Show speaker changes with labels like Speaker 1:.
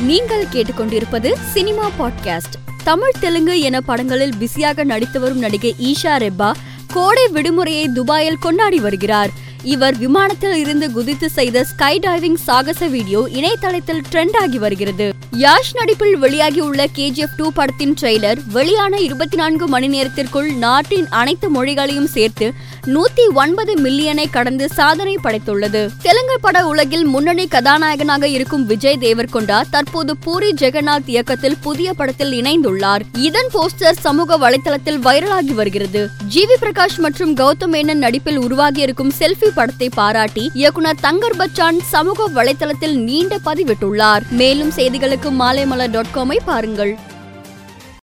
Speaker 1: நீங்கள் கேட்டுக்கொண்டிருப்பது cinema podcast. Tamil Telugu என படங்களில் பிஸியாக நடித்து வரும் நடிகை ஈஷா ரெப்பா கோடை விடுமுறையை துபாயில் கொண்டாடி வருகிறார். இவர் விமானத்தில் இருந்து குதித்து செய்த ஸ்கை டைவிங் சாகச வீடியோ இணையதளத்தில் ட்ரெண்ட் ஆகி வருகிறது. யாஷ் நடிப்பில் வெளியாகியுள்ள கேஜிஎஃப் டூ படத்தின் ட்ரெய்லர் வெளியான இருபத்தி நான்கு மணி நேரத்திற்குள் நாட்டின் அனைத்து மொழிகளையும் சேர்த்து நூத்தி ஒன்பது மில்லியனை கடந்து சாதனை படைத்துள்ளது. தெலுங்கு பட உலகில் முன்னணி கதாநாயகனாக இருக்கும் விஜய் தேவர்கொண்டா தற்போது பூரி ஜெகநாத் இயக்கத்தில் புதிய படத்தில் இணைந்துள்ளார். இதன் போஸ்டர் சமூக வலைதளத்தில் வைரலாகி வருகிறது. ஜிவி பிரகாஷ் மற்றும் கௌதம் மேனன் நடிப்பில் உருவாகியிருக்கும் செல்ஃபி படத்தை பாராட்டி இயக்குனர் தங்கர் பச்சான் சமூக வலைதளத்தில் நீண்ட பதிவிட்டுள்ளார். மேலும் செய்திகளுக்கு மாலைமலர் டாட் காமை பாருங்கள்.